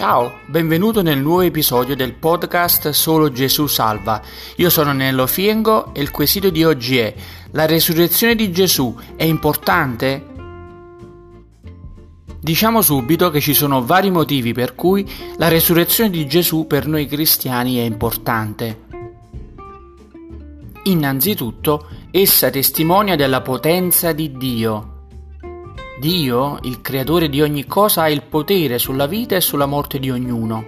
Ciao, benvenuto nel nuovo episodio del podcast Solo Gesù Salva. Io sono Nello Fiengo e il quesito di oggi è: La resurrezione di Gesù è importante? Diciamo subito che ci sono vari motivi per cui la resurrezione di Gesù per noi cristiani è importante. Innanzitutto, essa testimonia della potenza di Dio Dio, il creatore di ogni cosa, ha il potere sulla vita e sulla morte di ognuno.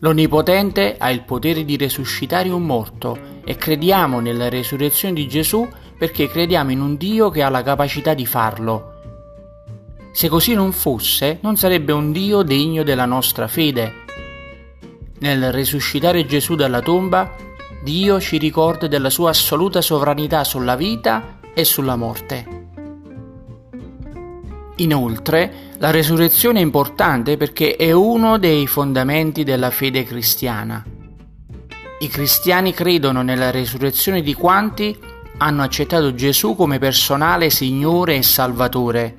L'Onnipotente ha il potere di resuscitare un morto e crediamo nella resurrezione di Gesù perché crediamo in un Dio che ha la capacità di farlo. Se così non fosse, non sarebbe un Dio degno della nostra fede. Nel resuscitare Gesù dalla tomba, Dio ci ricorda della sua assoluta sovranità sulla vita e sulla morte. Inoltre, la resurrezione è importante perché è uno dei fondamenti della fede cristiana. I cristiani credono nella resurrezione di quanti hanno accettato Gesù come personale Signore e Salvatore.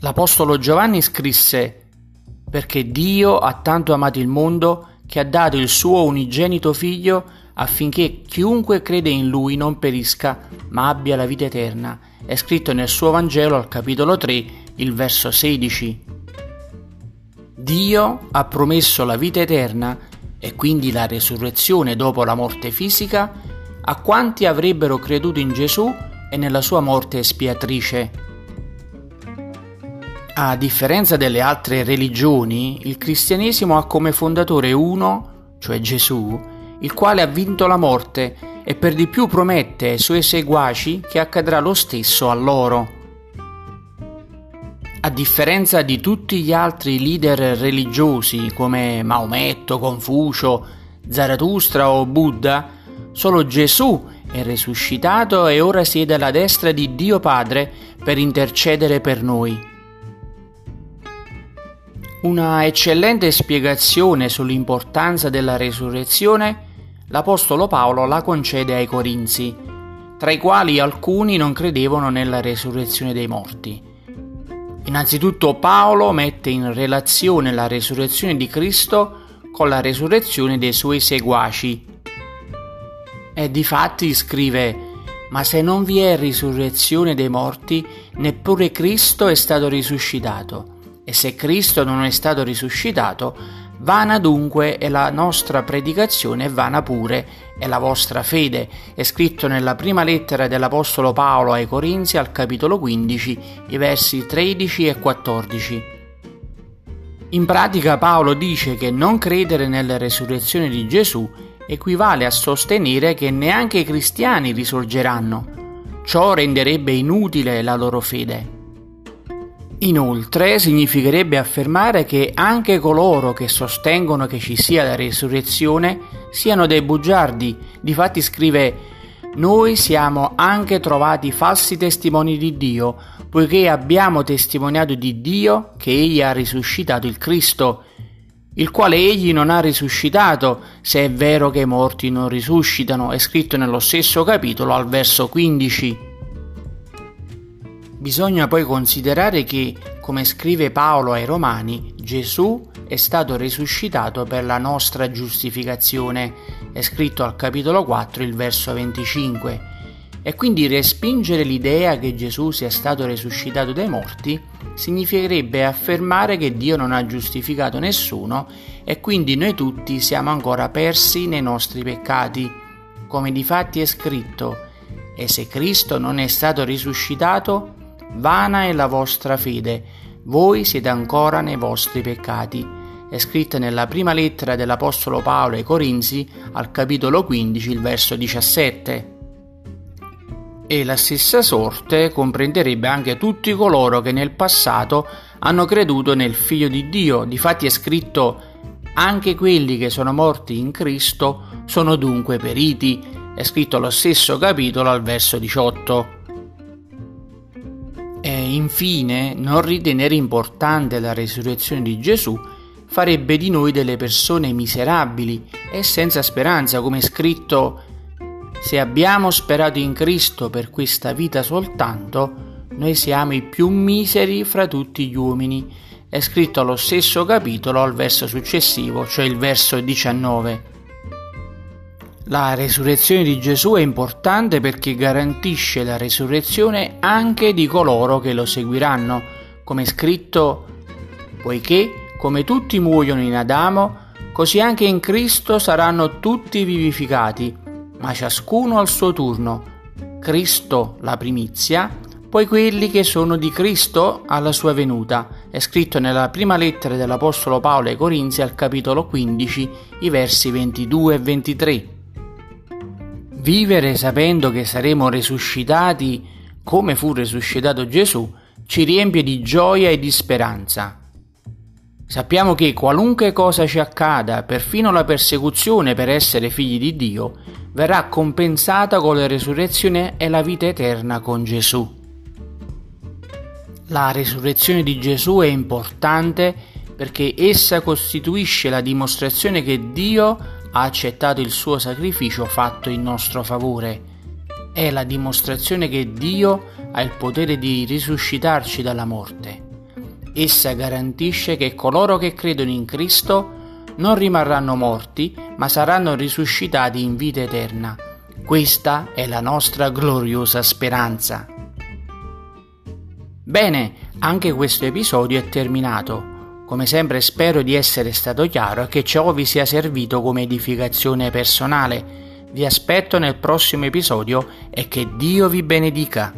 L'Apostolo Giovanni scrisse perché Dio ha tanto amato il mondo che ha dato il suo unigenito figlio affinché chiunque crede in lui non perisca, ma abbia la vita eterna è scritto nel suo Vangelo al capitolo 3, il verso 16. Dio ha promesso la vita eterna e quindi la resurrezione dopo la morte fisica a quanti avrebbero creduto in Gesù e nella sua morte espiatrice. A differenza delle altre religioni, il cristianesimo ha come fondatore uno, cioè Gesù, il quale ha vinto la morte e per di più promette ai suoi seguaci che accadrà lo stesso a loro. A differenza di tutti gli altri leader religiosi come Maometto, Confucio, Zarathustra o Buddha, solo Gesù è risuscitato e ora siede alla destra di Dio Padre per intercedere per noi. Una eccellente spiegazione sull'importanza della resurrezione l'Apostolo Paolo la concede ai Corinzi, tra i quali alcuni non credevano nella resurrezione dei morti. Innanzitutto Paolo mette in relazione la resurrezione di Cristo con la resurrezione dei suoi seguaci. E difatti scrive, ma se non vi è risurrezione dei morti, neppure Cristo è stato risuscitato. E se Cristo non è stato risuscitato, Vana dunque è la nostra predicazione e vana pure è la vostra fede. È scritto nella prima lettera dell'Apostolo Paolo ai Corinzi al capitolo 15, i versi 13 e 14. In pratica Paolo dice che non credere nella resurrezione di Gesù equivale a sostenere che neanche i cristiani risorgeranno. Ciò renderebbe inutile la loro fede. Inoltre significherebbe affermare che anche coloro che sostengono che ci sia la risurrezione siano dei bugiardi. Difatti scrive noi siamo anche trovati falsi testimoni di Dio, poiché abbiamo testimoniato di Dio che Egli ha risuscitato il Cristo, il quale Egli non ha risuscitato, se è vero che i morti non risuscitano, è scritto nello stesso capitolo al verso 15. Bisogna poi considerare che, come scrive Paolo ai Romani, Gesù è stato risuscitato per la nostra giustificazione, è scritto al capitolo 4 il verso 25, e quindi respingere l'idea che Gesù sia stato risuscitato dai morti significherebbe affermare che Dio non ha giustificato nessuno e quindi noi tutti siamo ancora persi nei nostri peccati, come difatti è scritto, e se Cristo non è stato risuscitato, Vana è la vostra fede, voi siete ancora nei vostri peccati. È scritta nella prima lettera dell'Apostolo Paolo ai Corinzi, al capitolo 15, il verso 17. E la stessa sorte comprenderebbe anche tutti coloro che nel passato hanno creduto nel Figlio di Dio. Difatti è scritto anche quelli che sono morti in Cristo sono dunque periti. È scritto lo stesso capitolo al verso 18. E infine, non ritenere importante la resurrezione di Gesù farebbe di noi delle persone miserabili e senza speranza, come è scritto, se abbiamo sperato in Cristo per questa vita soltanto, noi siamo i più miseri fra tutti gli uomini. È scritto allo stesso capitolo al verso successivo, cioè il verso 19. La resurrezione di Gesù è importante perché garantisce la resurrezione anche di coloro che lo seguiranno, come scritto, poiché come tutti muoiono in Adamo, così anche in Cristo saranno tutti vivificati, ma ciascuno al suo turno. Cristo la primizia, poi quelli che sono di Cristo alla sua venuta. È scritto nella prima lettera dell'Apostolo Paolo ai Corinzi al capitolo 15, i versi 22 e 23. Vivere sapendo che saremo resuscitati come fu resuscitato Gesù ci riempie di gioia e di speranza. Sappiamo che qualunque cosa ci accada, perfino la persecuzione per essere figli di Dio, verrà compensata con la resurrezione e la vita eterna con Gesù. La risurrezione di Gesù è importante perché essa costituisce la dimostrazione che Dio ha accettato il suo sacrificio fatto in nostro favore. È la dimostrazione che Dio ha il potere di risuscitarci dalla morte. Essa garantisce che coloro che credono in Cristo non rimarranno morti, ma saranno risuscitati in vita eterna. Questa è la nostra gloriosa speranza. Bene, anche questo episodio è terminato. Come sempre spero di essere stato chiaro e che ciò vi sia servito come edificazione personale. Vi aspetto nel prossimo episodio e che Dio vi benedica.